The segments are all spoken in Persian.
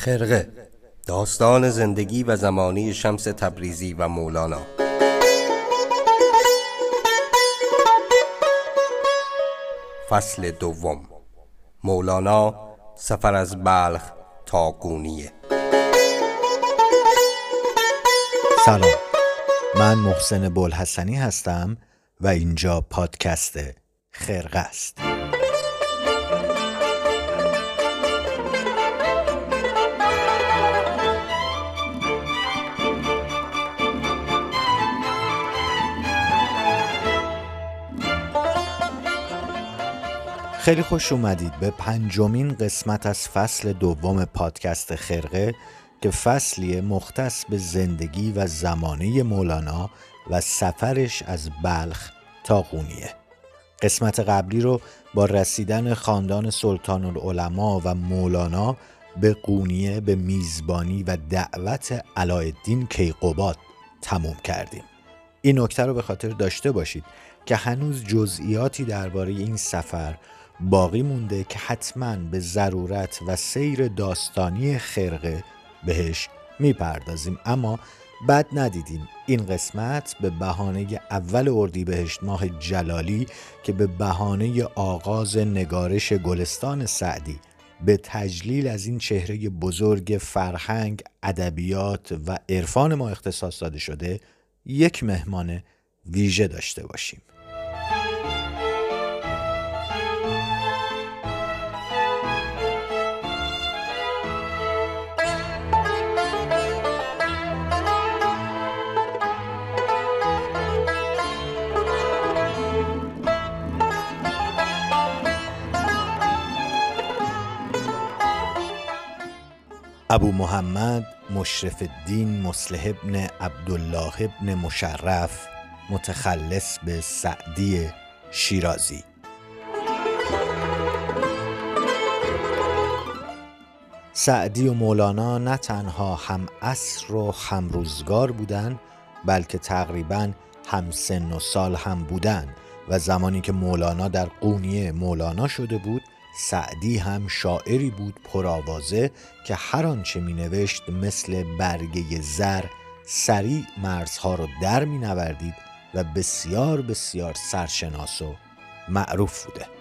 خرقه داستان زندگی و زمانی شمس تبریزی و مولانا. فصل دوم. مولانا سفر از بلخ تا گونیه. سلام. من محسن بلحسنی هستم و اینجا پادکست خرقه است. خیلی خوش اومدید به پنجمین قسمت از فصل دوم پادکست خرقه که فصلی مختص به زندگی و زمانه مولانا و سفرش از بلخ تا قونیه قسمت قبلی رو با رسیدن خاندان سلطان العلماء و مولانا به قونیه به میزبانی و دعوت علایالدین کیقوباد تموم کردیم. این نکته رو به خاطر داشته باشید که هنوز جزئیاتی درباره این سفر باقی مونده که حتما به ضرورت و سیر داستانی خرقه بهش می‌پردازیم اما بد ندیدیم این قسمت به بهانه اول اردیبهشت ماه جلالی که به بهانه آغاز نگارش گلستان سعدی به تجلیل از این چهره بزرگ فرهنگ، ادبیات و عرفان ما اختصاص داده شده یک مهمان ویژه داشته باشیم. ابو محمد مشرف الدین مصلح ابن عبدالله ابن مشرف متخلص به سعدی شیرازی. سعدی و مولانا نه تنها هم عصر و هم روزگار بودن بلکه تقریبا هم سن و سال هم بودن و زمانی که مولانا در قونیه مولانا شده بود سعدی هم شاعری بود پرآوازه که هر آنچه می نوشت مثل برگه زر سریع مرزها رو در می نوردید و بسیار بسیار سرشناس و معروف بوده.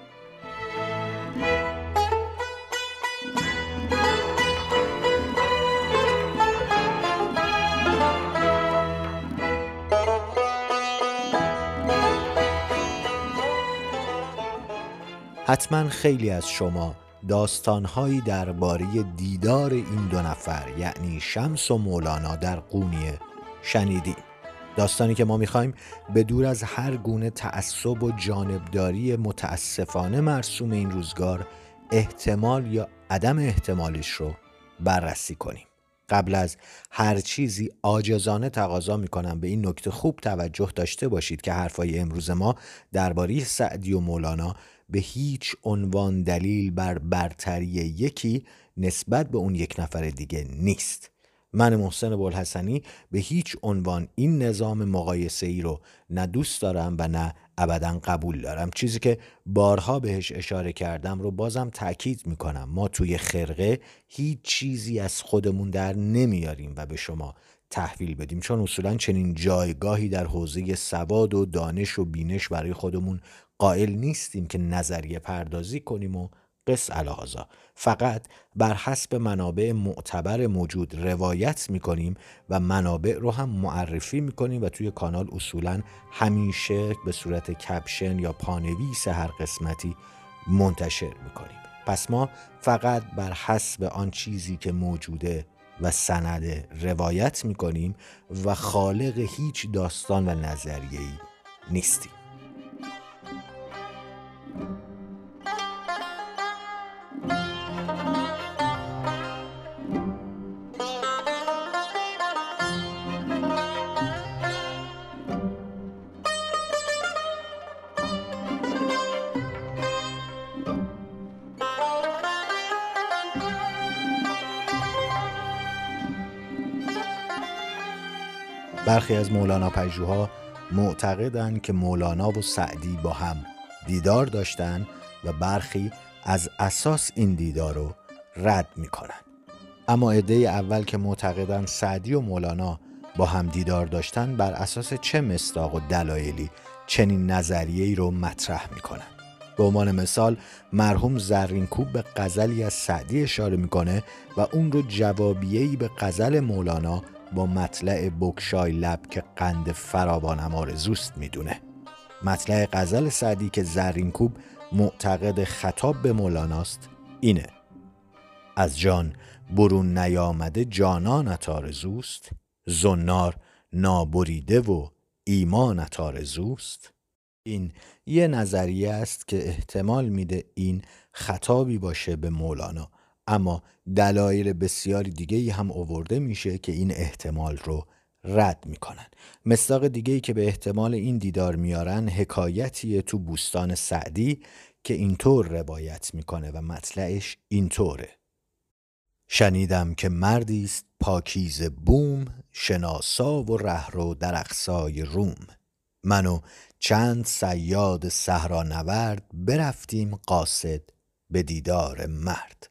حتما خیلی از شما داستانهایی درباره دیدار این دو نفر یعنی شمس و مولانا در قونیه شنیدیم. داستانی که ما می‌خوایم به دور از هر گونه تعصب و جانبداری متاسفانه مرسوم این روزگار احتمال یا عدم احتمالش رو بررسی کنیم. قبل از هر چیزی آجزانه تقاضا می‌کنم به این نکته خوب توجه داشته باشید که حرفای امروز ما درباره سعدی و مولانا به هیچ عنوان دلیل بر برتری یکی نسبت به اون یک نفر دیگه نیست. من محسن بلحسنی به هیچ عنوان این نظام مقایسه ای رو نه دوست دارم و نه ابدا قبول دارم. چیزی که بارها بهش اشاره کردم رو بازم تاکید می‌کنم. ما توی خرقه هیچ چیزی از خودمون در نمیاریم و به شما تحویل بدیم. چون اصولا چنین جایگاهی در حوزه سواد و دانش و بینش برای خودمون قائل نیستیم که نظریه پردازی کنیم و قص الهازا فقط بر حسب منابع معتبر موجود روایت می‌کنیم و منابع رو هم معرفی می‌کنیم و توی کانال اصولا همیشه به صورت کپشن یا پانویس هر قسمتی منتشر می‌کنیم. پس ما فقط بر حسب آن چیزی که موجوده و سند روایت می‌کنیم و خالق هیچ داستان و نظریه‌ای نیستیم. برخی از مولانا پژوها معتقدند که مولانا و سعدی با هم دیدار داشتند و برخی از اساس این دیدار رو رد می‌کنن. اما عده اول که معتقدند سعدی و مولانا با هم دیدار داشتن بر اساس چه مستاق و دلایلی چنین نظریه رو مطرح می‌کنن. به عنوان مثال مرحوم زرینکوب به غزلی از سعدی اشاره می‌کنه و اون رو جوابیهی به غزل مولانا با مطلع بکشای لب که قند فراوانم آرزوست می‌دونه. مطلع غزل سعدی که زرینکوب معتقد خطاب به مولاناست اینه. از جان برون نیامده جانانت آرزوست زنار نابریده و ایمانت آرزوست. این یه نظریه است که احتمال میده این خطابی باشه به مولانا اما دلایل بسیاری دیگه هم اوورده میشه که این احتمال رو رد می‌کنن. مصداق دیگه ای که به احتمال این دیدار میارن حکایتیه تو بوستان سعدی که اینطور روایت می‌کنه و مطلعش اینطوره. شنیدم که مردی است پاکیز بوم شناسا و رهرو در اقصای روم. من و چند سیاد صحرا نورد برفتیم قاصد به دیدار مرد.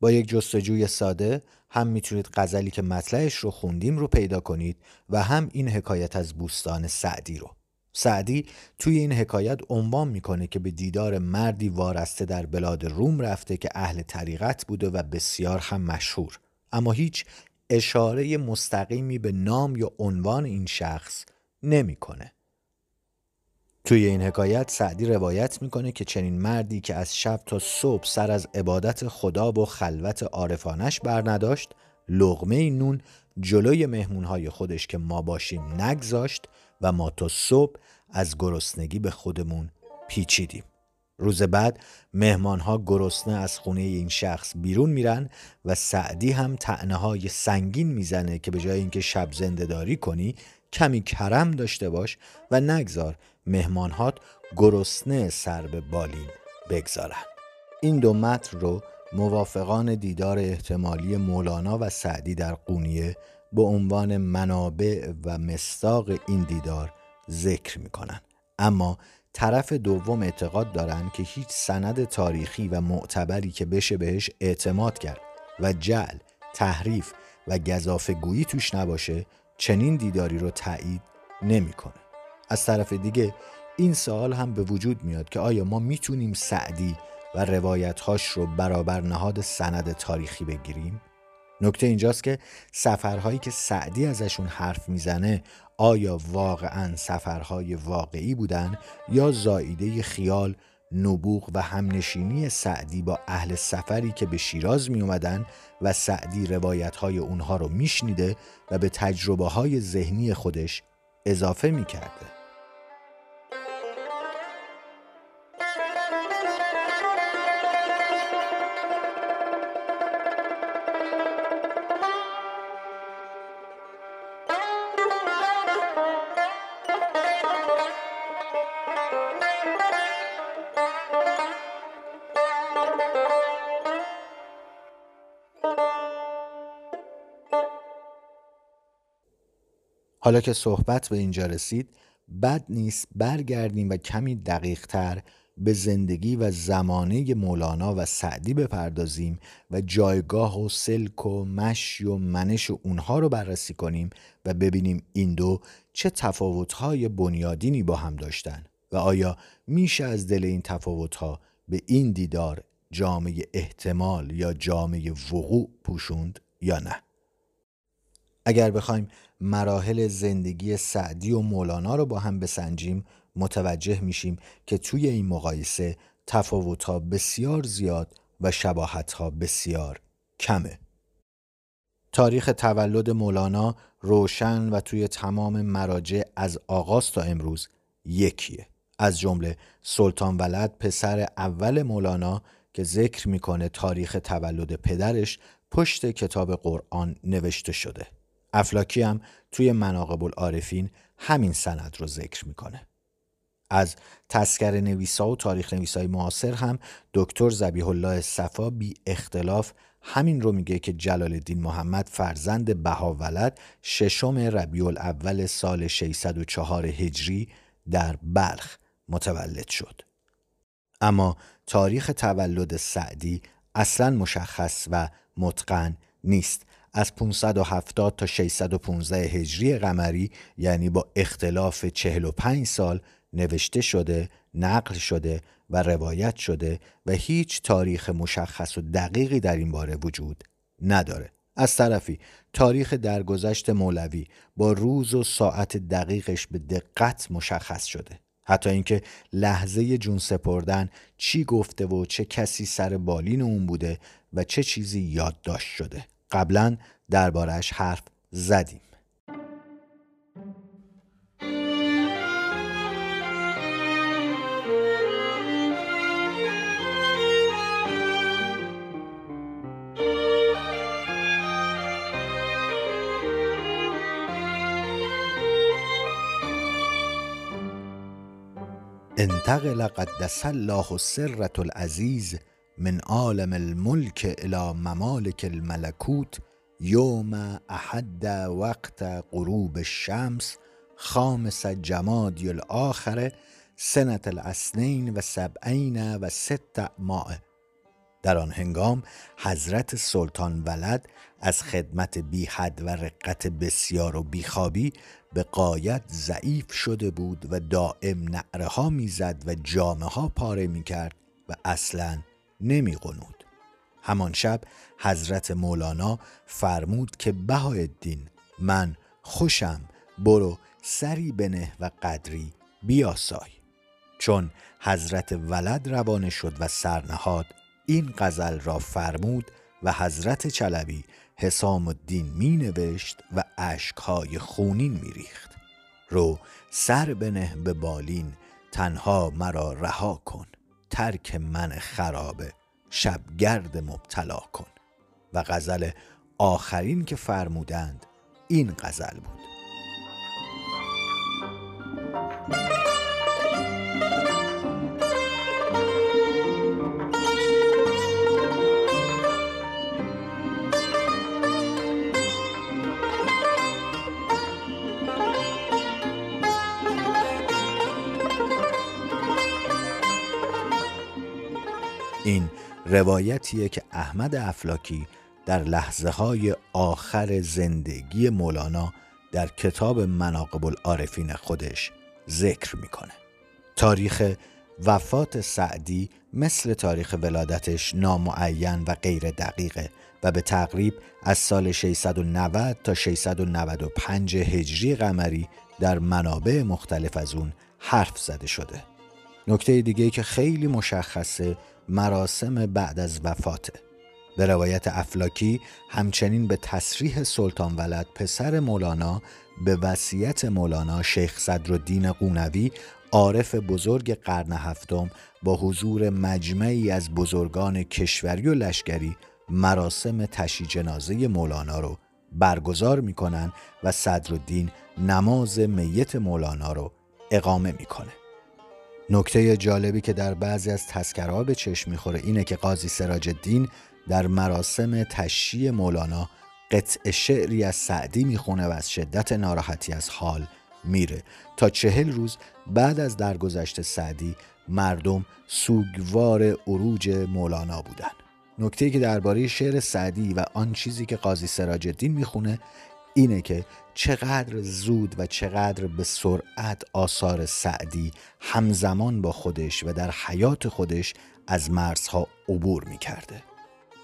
با یک جستجوی ساده هم می‌تونید غزلی که مطلعش رو خوندیم رو پیدا کنید و هم این حکایت از بوستان سعدی رو سعدی توی این حکایت عنوان می‌کنه که به دیدار مردی وارسته در بلاد روم رفته که اهل طریقت بوده و بسیار هم مشهور اما هیچ اشاره مستقیمی به نام یا عنوان این شخص نمی‌کنه. توی این حکایت سعدی روایت می‌کنه که چنین مردی که از شب تا صبح سر از عبادت خدا و خلوت عارفانش بر نداشت لغمه نون جلوی مهمونهای خودش که ما باشیم نگذاشت و ما تا صبح از گرسنگی به خودمون پیچیدیم. روز بعد مهمان ها گرسنه از خونه این شخص بیرون میرن و سعدی هم تعنه های سنگین می‌زنه که به جای اینکه شب زنده داری کنی کمی کرم داشته باش و نگذار مهمانهات گرسنه سر به بالین بگذارن. این دو متن رو موافقان دیدار احتمالی مولانا و سعدی در قونیه به عنوان منابع و مستاق این دیدار ذکر می‌کنن. اما طرف دوم اعتقاد دارند که هیچ سند تاریخی و معتبری که بشه بهش اعتماد کرد و جعل، تحریف و گذافه گویی توش نباشه چنین دیداری رو تایید نمی‌کنه. از طرف دیگه این سوال هم به وجود میاد که آیا ما می‌تونیم سعدی و روایتهاش رو برابر نهاد سند تاریخی بگیریم؟ نکته اینجاست که سفرهایی که سعدی ازشون حرف می‌زنه آیا واقعا سفرهای واقعی بودن یا زاییده خیال نبوغ و همنشینی سعدی با اهل سفری که به شیراز می اومدن و سعدی روایت های اونها رو میشنیده و به تجربه های ذهنی خودش اضافه می کرده. حالا که صحبت به اینجا رسید بد نیست برگردیم و کمی دقیق تر به زندگی و زمانه مولانا و سعدی بپردازیم و جایگاه و سلک و مشی و منش و اونها رو بررسی کنیم و ببینیم این دو چه تفاوتهای بنیادینی با هم داشتن و آیا میشه از دل این تفاوتها به این دیدار جامعه احتمال یا جامعه وقوع پوشوند یا نه؟ اگر بخوایم مراحل زندگی سعدی و مولانا رو با هم بسنجیم متوجه میشیم که توی این مقایسه تفاوتها بسیار زیاد و شباهتها بسیار کمه. تاریخ تولد مولانا روشن و توی تمام مراجع از آغاز تا امروز یکیه. از جمله سلطان ولد پسر اول مولانا که ذکر می‌کنه تاریخ تولد پدرش پشت کتاب قرآن نوشته شده. افلاکی هم توی مناقب العارفین همین سند رو ذکر می‌کنه. از تسکر نویسا و تاریخ نویسای معاصر هم دکتر زبیح الله صفا بی اختلاف همین رو میگه که جلال الدین محمد فرزند بهاولد ششم ربیع الاول سال 604 هجری در بلخ متولد شد. اما تاریخ تولد سعدی اصلا مشخص و متقن نیست از 570 تا 615 هجری قمری یعنی با اختلاف 45 سال نوشته شده، نقل شده و روایت شده و هیچ تاریخ مشخص و دقیقی در این باره وجود نداره. از طرفی تاریخ درگذشت مولوی با روز و ساعت دقیقش به دقت مشخص شده. حتی اینکه لحظه جون سپردن چی گفته و چه کسی سر بالین اون بوده و چه چیزی یادداشت شده. قبلا دربارش حرف زدیم. انتقل قدس الله سرة العزیز من عالم الملک الى ممالک الملکوت یوم احد وقت غروب الشمس خامس جمادی الاخر سنت الاسنین و سبعین و ست ماه در آن هنگام حضرت سلطان ولد از خدمت بی حد و رقت بسیار و بیخوابی به قایت ضعیف شده بود و دائم نعره ها می‌زد و جامه ها پاره می کرد و اصلا نمی قنود. همان شب حضرت مولانا فرمود که بهایالدین من خوشم برو سری بنه و قدری بیاسای چون حضرت ولد روانه شد و سرنهاد این غزل را فرمود و حضرت چلبی حسام الدین می نوشت و اشکهای خونین می ریخت. رو سر بنه به بالین تنها مرا رها کن ترک من خرابه شبگرد مبتلا کن. و غزل آخرین که فرمودند این غزل بود. این روایتیه که احمد افلاکی در لحظه های آخر زندگی مولانا در کتاب مناقب العارفین خودش ذکر می‌کنه. تاریخ وفات سعدی مثل تاریخ ولادتش نامعین و غیر دقیقه و به تقریب از سال 690 تا 695 هجری قمری در منابع مختلف از اون حرف زده شده. نکته دیگه که خیلی مشخصه مراسم بعد از وفاته به روایت افلاکی همچنین به تصریح سلطان ولد پسر مولانا به وصیت مولانا شیخ صدرالدین قونوی عارف بزرگ قرن هفتم با حضور مجمعی از بزرگان کشوری و لشکری مراسم تشی جنازه مولانا رو برگزار می‌کنن و صدرالدین نماز میت مولانا رو اقامه می‌کنه. نکته جالبی که در بعضی از تذکرها به چشم می‌خوره اینه که قاضی سراج الدین در مراسم تشییع مولانا قطع شعری از سعدی می‌خونه و از شدت ناراحتی از حال میره. تا چهل روز بعد از درگذشت سعدی مردم سوگوار عروج مولانا بودن. نکته که درباره شعر سعدی و آن چیزی که قاضی سراج الدین می‌خونه اینه که چقدر زود و چقدر به سرعت آثار سعدی همزمان با خودش و در حیات خودش از مرزها عبور می کرده.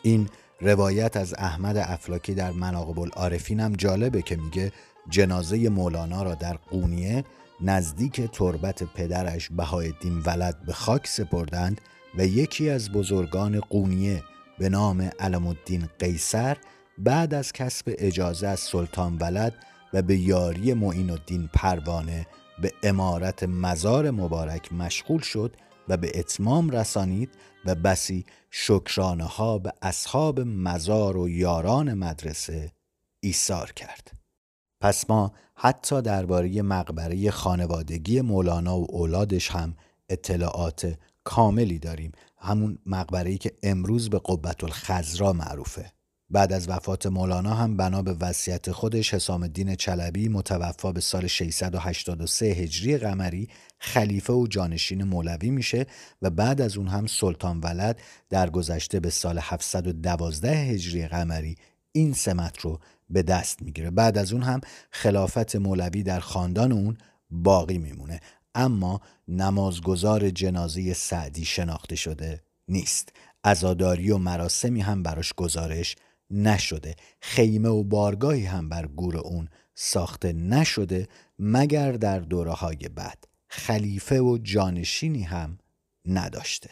این روایت از احمد افلاکی در مناقب العارفین هم جالبه که میگه جنازه مولانا را در قونیه نزدیک تربت پدرش بهایالدین ولد به خاک سپردند و یکی از بزرگان قونیه به نام علم الدین قیصر بعد از کسب اجازه از سلطان ولد و به یاری معین الدین پروانه به امارت مزار مبارک مشغول شد و به اتمام رسانید و بسی شکرانه ها به اصحاب مزار و یاران مدرسه ایثار کرد. پس ما حتی درباره مقبره خانوادگی مولانا و اولادش هم اطلاعات کاملی داریم همون مقبره‌ای که امروز به قبت الخزرا معروفه بعد از وفات مولانا هم بنا به وصیت خودش حسام الدین چلبی متوفا به سال 683 هجری قمری خلیفه و جانشین مولوی میشه و بعد از اون هم سلطان ولد در گذشته به سال 712 هجری قمری این سمت رو به دست می‌گیره. بعد از اون هم خلافت مولوی در خاندان اون باقی میمونه. اما نمازگزار جنازه سعدی شناخته شده نیست. ازاداری و مراسمی هم براش گزارش نشده. خیمه و بارگاهی هم بر گور اون ساخته نشده مگر در دوره های بعد. خلیفه و جانشینی هم نداشته.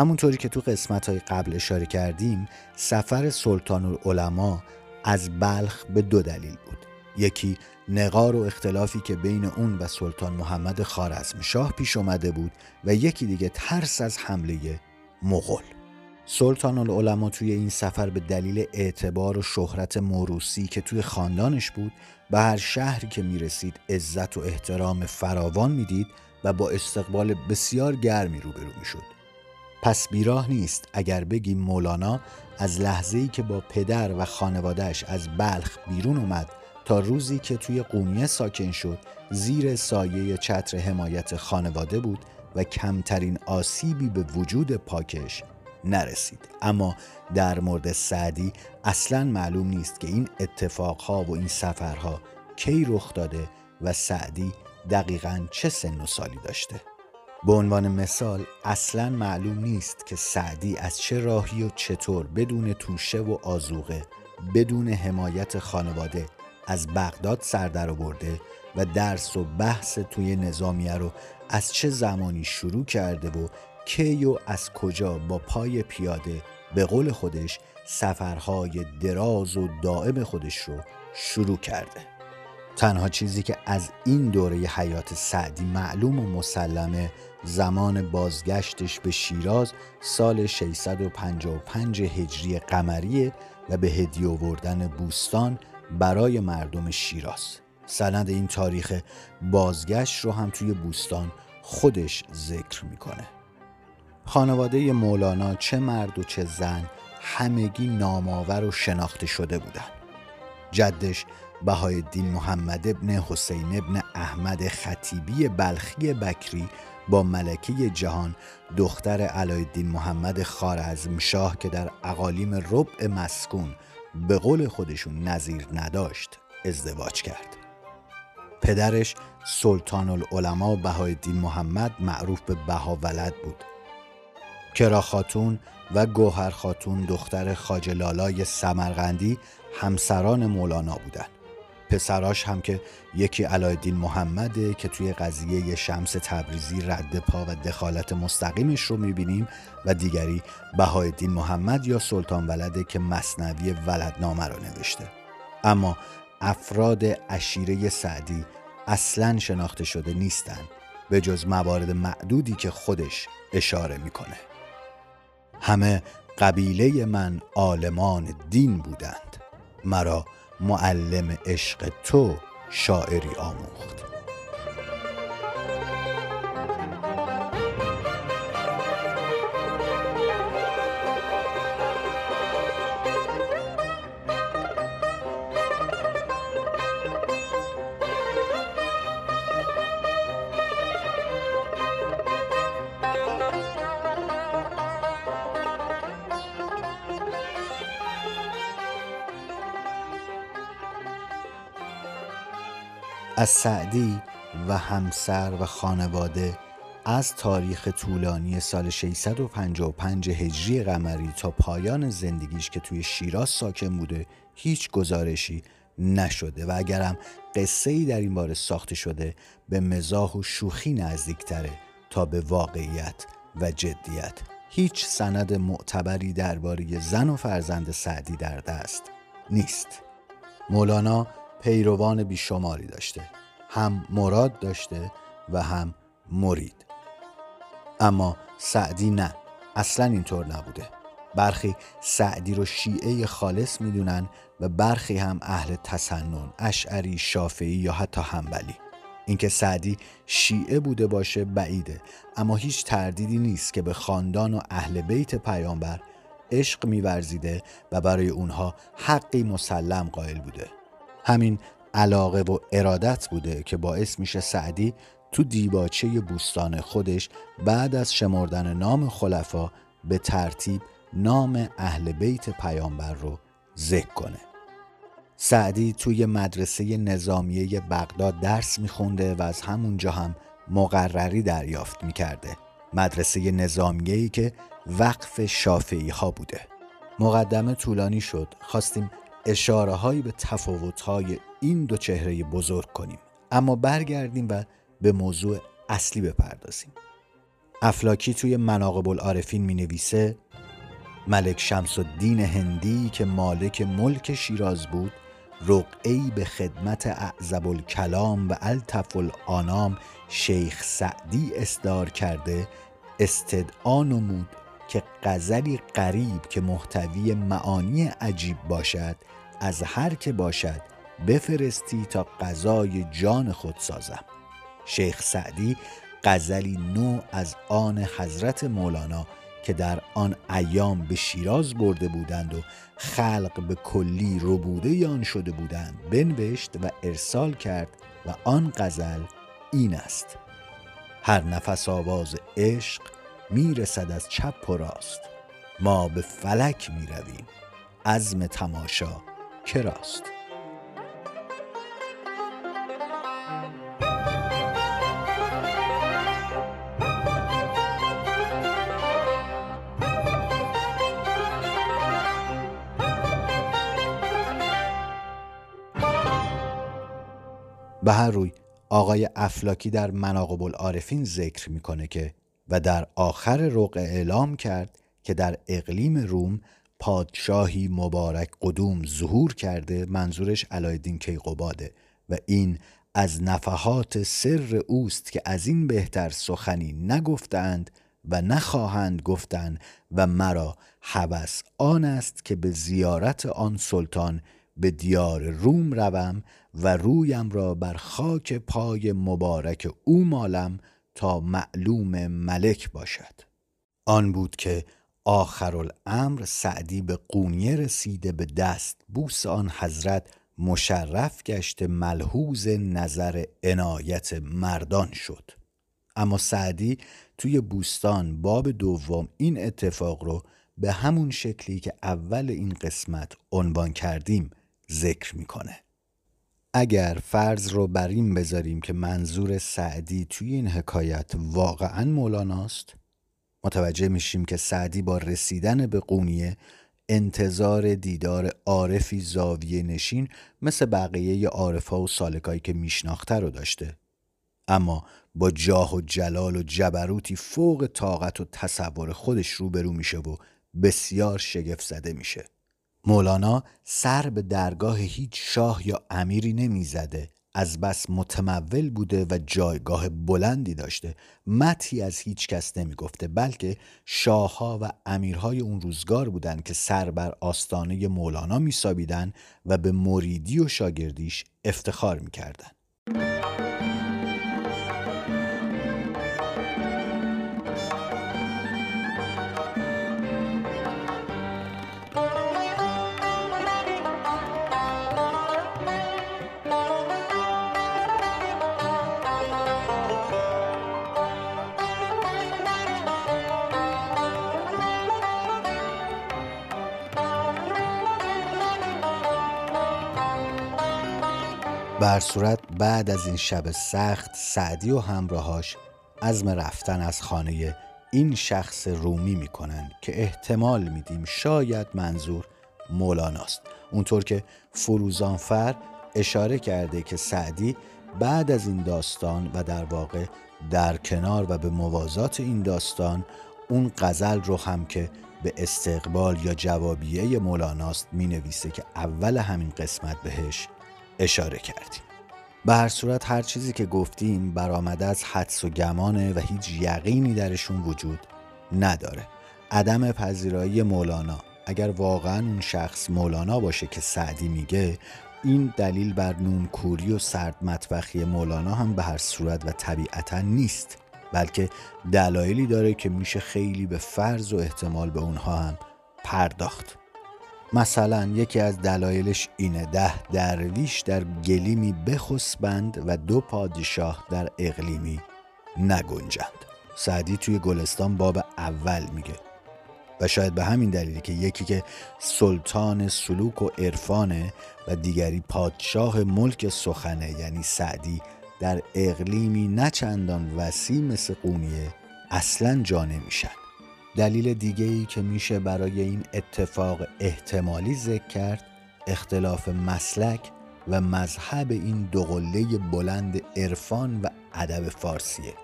همونطوری که تو قسمت های قبل اشاره کردیم سفر سلطان العلماء از بلخ به دو دلیل بود. یکی نقار و اختلافی که بین اون و سلطان محمد خارزم شاه پیش اومده بود و یکی دیگه ترس از حمله مغول. سلطان العلماء توی این سفر به دلیل اعتبار و شهرت موروسی که توی خاندانش بود به هر شهری که می‌رسید عزت و احترام فراوان می‌دید و با استقبال بسیار گرمی روبرو می‌شد. پس بیراه نیست اگر بگیم مولانا از لحظه ای که با پدر و خانوادهش از بلخ بیرون اومد تا روزی که توی قونیه ساکن شد زیر سایه چتر حمایت خانواده بود و کمترین آسیبی به وجود پاکش نرسید. اما در مورد سعدی اصلا معلوم نیست که این اتفاقها و این سفرها کی رخ داده و سعدی دقیقا چه سن و سالی داشته. به عنوان مثال اصلا معلوم نیست که سعدی از چه راهی و چطور بدون توشه و آزوغه بدون حمایت خانواده از بغداد سر در آورده و درس و بحث توی نظامیه رو از چه زمانی شروع کرده و کی و از کجا با پای پیاده به قول خودش سفرهای دراز و دائم خودش رو شروع کرده. تنها چیزی که از این دوره حیات سعدی معلوم و مسلمه زمان بازگشتش به شیراز سال 655 هجری قمریه و به هدیه آوردن بوستان برای مردم شیراز سند این تاریخ بازگشت رو هم توی بوستان خودش ذکر می‌کنه خانواده مولانا چه مرد و چه زن همگی نامآور و شناخته شده بودند. جدش بهای الدین محمد ابن حسین ابن احمد خطیبی بلخی بکری با ملکه جهان دختر علایالدین محمد خارزم شاه که در اقالیم ربع مسکون به قول خودشون نظیر نداشت ازدواج کرد. پدرش سلطان العلماء بهایالدین محمد معروف به بهاولد بود. کرا خاتون و گوهر خاتون دختر خاجلالای سمرغندی همسران مولانا بودند. پسراش هم که یکی علایالدین محمده که توی قضیه شمس تبریزی رد پا و دخالت مستقیمش رو می‌بینیم و دیگری بهایالدین محمد یا سلطان ولده که مصنوی ولدنامه رو نوشته. اما افراد اشیره سعدی اصلا شناخته شده نیستند به جز موارد معدودی که خودش اشاره می‌کنه. همه قبیله من عالمان دین بودند. مرا معلم عشق تو شاعری آموخت. از سعدی و همسر و خانواده از تاریخ طولانی سال 655 هجری قمری تا پایان زندگیش که توی شیراز ساکن بوده هیچ گزارشی نشده و اگرم قصه ای در این باره ساخته شده به مزاح و شوخی نزدیکتره تا به واقعیت و جدیت. هیچ سند معتبری درباره زن و فرزند سعدی در دست نیست. مولانا پیروان بیشماری داشته. هم مراد داشته و هم مرید. اما سعدی نه. اصلا اینطور نبوده. برخی سعدی رو شیعه خالص می‌دونن و برخی هم اهل تسنن اشعری شافعی یا حتی همبلی اینکه سعدی شیعه بوده باشه بعیده. اما هیچ تردیدی نیست که به خاندان و اهل بیت پیامبر عشق میورزیده و برای اونها حقی مسلم قائل بوده. همین علاقه و ارادت بوده که باعث میشه سعدی تو دیباچه بوستان خودش بعد از شمردن نام خلفا به ترتیب نام اهل بیت پیامبر رو ذکر کنه. سعدی توی مدرسه نظامیه بغداد درس میخونده و از همونجا هم مقرری دریافت می‌کرده. مدرسه نظامیهی که وقف شافعی ها بوده. مقدمه طولانی شد. خواستیم اشاره هایی به تفاوت های این دو چهره بزرگ کنیم. اما برگردیم و به موضوع اصلی بپردازیم. افلاکی توی مناقب العارفین می نویسه ملک شمس الدین هندی که مالک ملک شیراز بود رقعی به خدمت اعزب الکلام و الطف الانام شیخ سعدی اصدار کرده استدعا نمود که غزلی قریب که محتوی معانی عجیب باشد از هر که باشد بفرستی تا غذای جان خود سازم. شیخ سعدی غزلی نو از آن حضرت مولانا که در آن ایام به شیراز برده بودند و خلق به کلی ربوده آن شده بودند بنوشت و ارسال کرد و آن غزل این است هر نفس آواز عشق می‌رسد از چپ و راست. ما به فلک می رویم عزم تماشا کراست به هر روی آقای افلاکی در مناقب العارفین ذکر می‌کنه که و در آخر رقع اعلام کرد که در اقلیم روم پادشاهی مبارک قدوم ظهور کرده منظورش علایالدین کیقوباده و این از نفحات سر اوست که از این بهتر سخنی نگفتند و نخواهند گفتند و مرا هوس آن است که به زیارت آن سلطان به دیار روم روم و رویم را بر خاک پای مبارک او مالم تا معلوم ملک باشد. آن بود که آخر الامر سعدی به قونیه رسیده به دست بوس آن حضرت مشرف گشت ملحوظ نظر عنایت مردان شد. اما سعدی توی بوستان باب دوم این اتفاق رو به همون شکلی که اول این قسمت عنوان کردیم ذکر می‌کنه. اگر فرض رو بر این بذاریم که منظور سعدی توی این حکایت واقعا مولاناست متوجه میشیم که سعدی با رسیدن به قونیه انتظار دیدار عارفی زاویه نشین مثل بقیه عارفا و سالکایی که میشناخته رو داشته. اما با جاه و جلال و جبروتی فوق طاقت و تصور خودش روبرو میشه و بسیار شگفت زده میشه. مولانا سر به درگاه هیچ شاه یا امیری نمی‌زده از بس متمول بوده و جایگاه بلندی داشته متی از هیچ کس نمی گفته بلکه شاهها و امیرهای اون روزگار بودند که سر بر آستانه مولانا می و به مریدی و شاگردیش افتخار می کردن. بر صورت بعد از این شب سخت سعدی و همراهاش عزم رفتن از خانه این شخص رومی می‌کنن که احتمال میدیم شاید منظور مولاناست. اونطور که فروزانفر اشاره کرده که سعدی بعد از این داستان و در واقع در کنار و به موازات این داستان اون غزل رو هم که به استقبال یا جوابیه مولاناست می نویسه که اول همین قسمت بهش اشاره کردیم. به هر صورت هر چیزی که گفتیم برآمده از حدس و گمانه و هیچ یقینی درشون وجود نداره. عدم پذیرایی مولانا اگر واقعا اون شخص مولانا باشه که سعدی میگه این دلیل بر نون کوری و سرد مطبخی مولانا هم به هر صورت و طبیعتا نیست بلکه دلایلی داره که میشه خیلی به فرض و احتمال به اونها هم پرداخت. مثلا یکی از دلایلش اینه. ده درویش در گلیمی بخسبند و دو پادشاه در اقلیمی نگنجند. سعدی توی گلستان باب اول میگه و شاید به همین دلیلی که یکی که سلطان سلوک و عرفانه و دیگری پادشاه ملک سخنه یعنی سعدی در اقلیمی نچندان وسیع مثل قونیه اصلا جا نمیشن. دلیل دیگه ای که میشه برای این اتفاق احتمالی ذکر کرد اختلاف مسلک و مذهب این دو بلند عرفان و ادب فارسیه.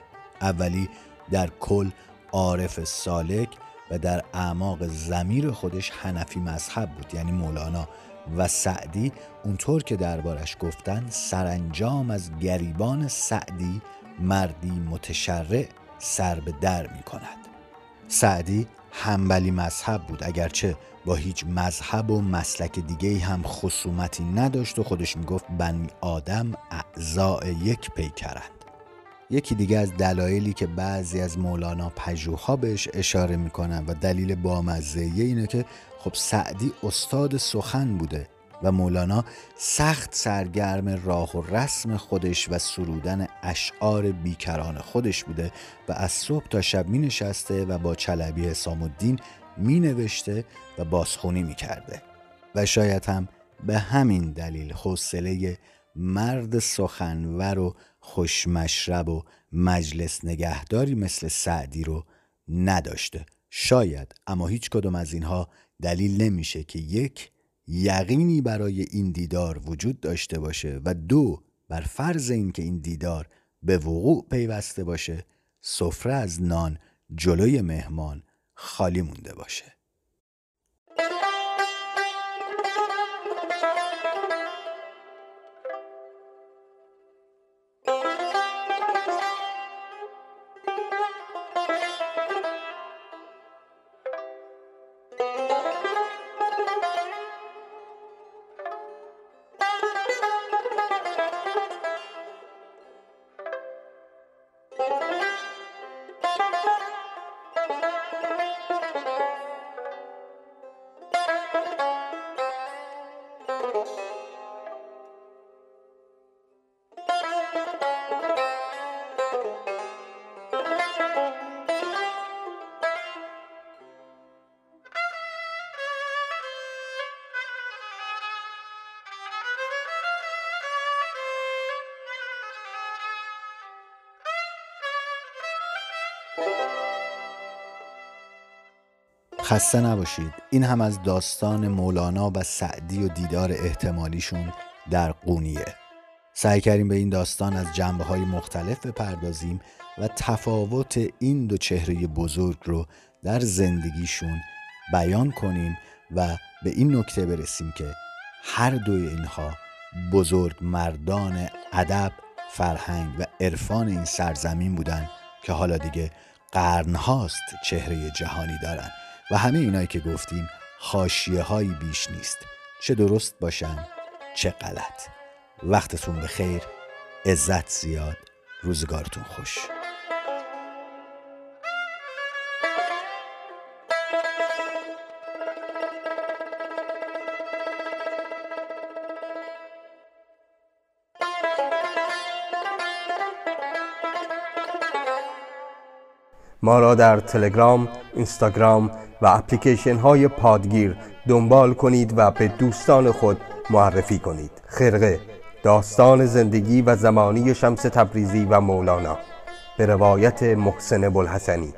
اولی در کل عارف سالک و در اعماق زمیر خودش حنفی مذهب بود یعنی مولانا و سعدی. اونطور که دربارش گفتن سرانجام از گریبان سعدی مردی متشرع سر به در می کند سعدی همبلی مذهب بود اگرچه با هیچ مذهب و مسلک دیگه هم خصومتی نداشت و خودش می‌گفت بنی آدم اعضاء یک پیکرند. یکی دیگه از دلایلی که بعضی از مولانا پژوها بهش اشاره می‌کنن و دلیل بامزه اینه که خب سعدی استاد سخن بوده. و مولانا سخت سرگرم راه و رسم خودش و سرودن اشعار بیکران خودش بوده و از صبح تا شب می نشسته و با چلبی حسام الدین می نوشته و بازخونی می کرده و شاید هم به همین دلیل حوصله مرد سخنور و خوشمشرب و مجلس نگهداری مثل سعدی رو نداشته. شاید اما هیچ کدوم از اینها دلیل نمیشه که یک یقینی برای این دیدار وجود داشته باشه و دو بر فرض اینکه این دیدار به وقوع پیوسته باشه سفره از نان جلوی مهمان خالی مونده باشه. خسته نباشید. این هم از داستان مولانا و سعدی و دیدار احتمالیشون در قونیه. سعی کردیم به این داستان از جنبه های مختلف بپردازیم و تفاوت این دو چهره بزرگ رو در زندگیشون بیان کنیم و به این نکته برسیم که هر دوی اینها بزرگ مردان ادب فرهنگ و عرفان این سرزمین بودن که حالا دیگه قرنهاست چهره جهانی دارن. و همه اینایی که گفتیم خاشیه هایی بیش نیست. چه درست باشن چه غلط. وقتتون به خیر عزت زیاد. روزگارتون خوش. ما را در تلگرام، اینستاگرام و اپلیکیشن های پادگیر دنبال کنید و به دوستان خود معرفی کنید. خرقه داستان زندگی و زمانی شمس تبریزی و مولانا. به روایت محسن بلحسنی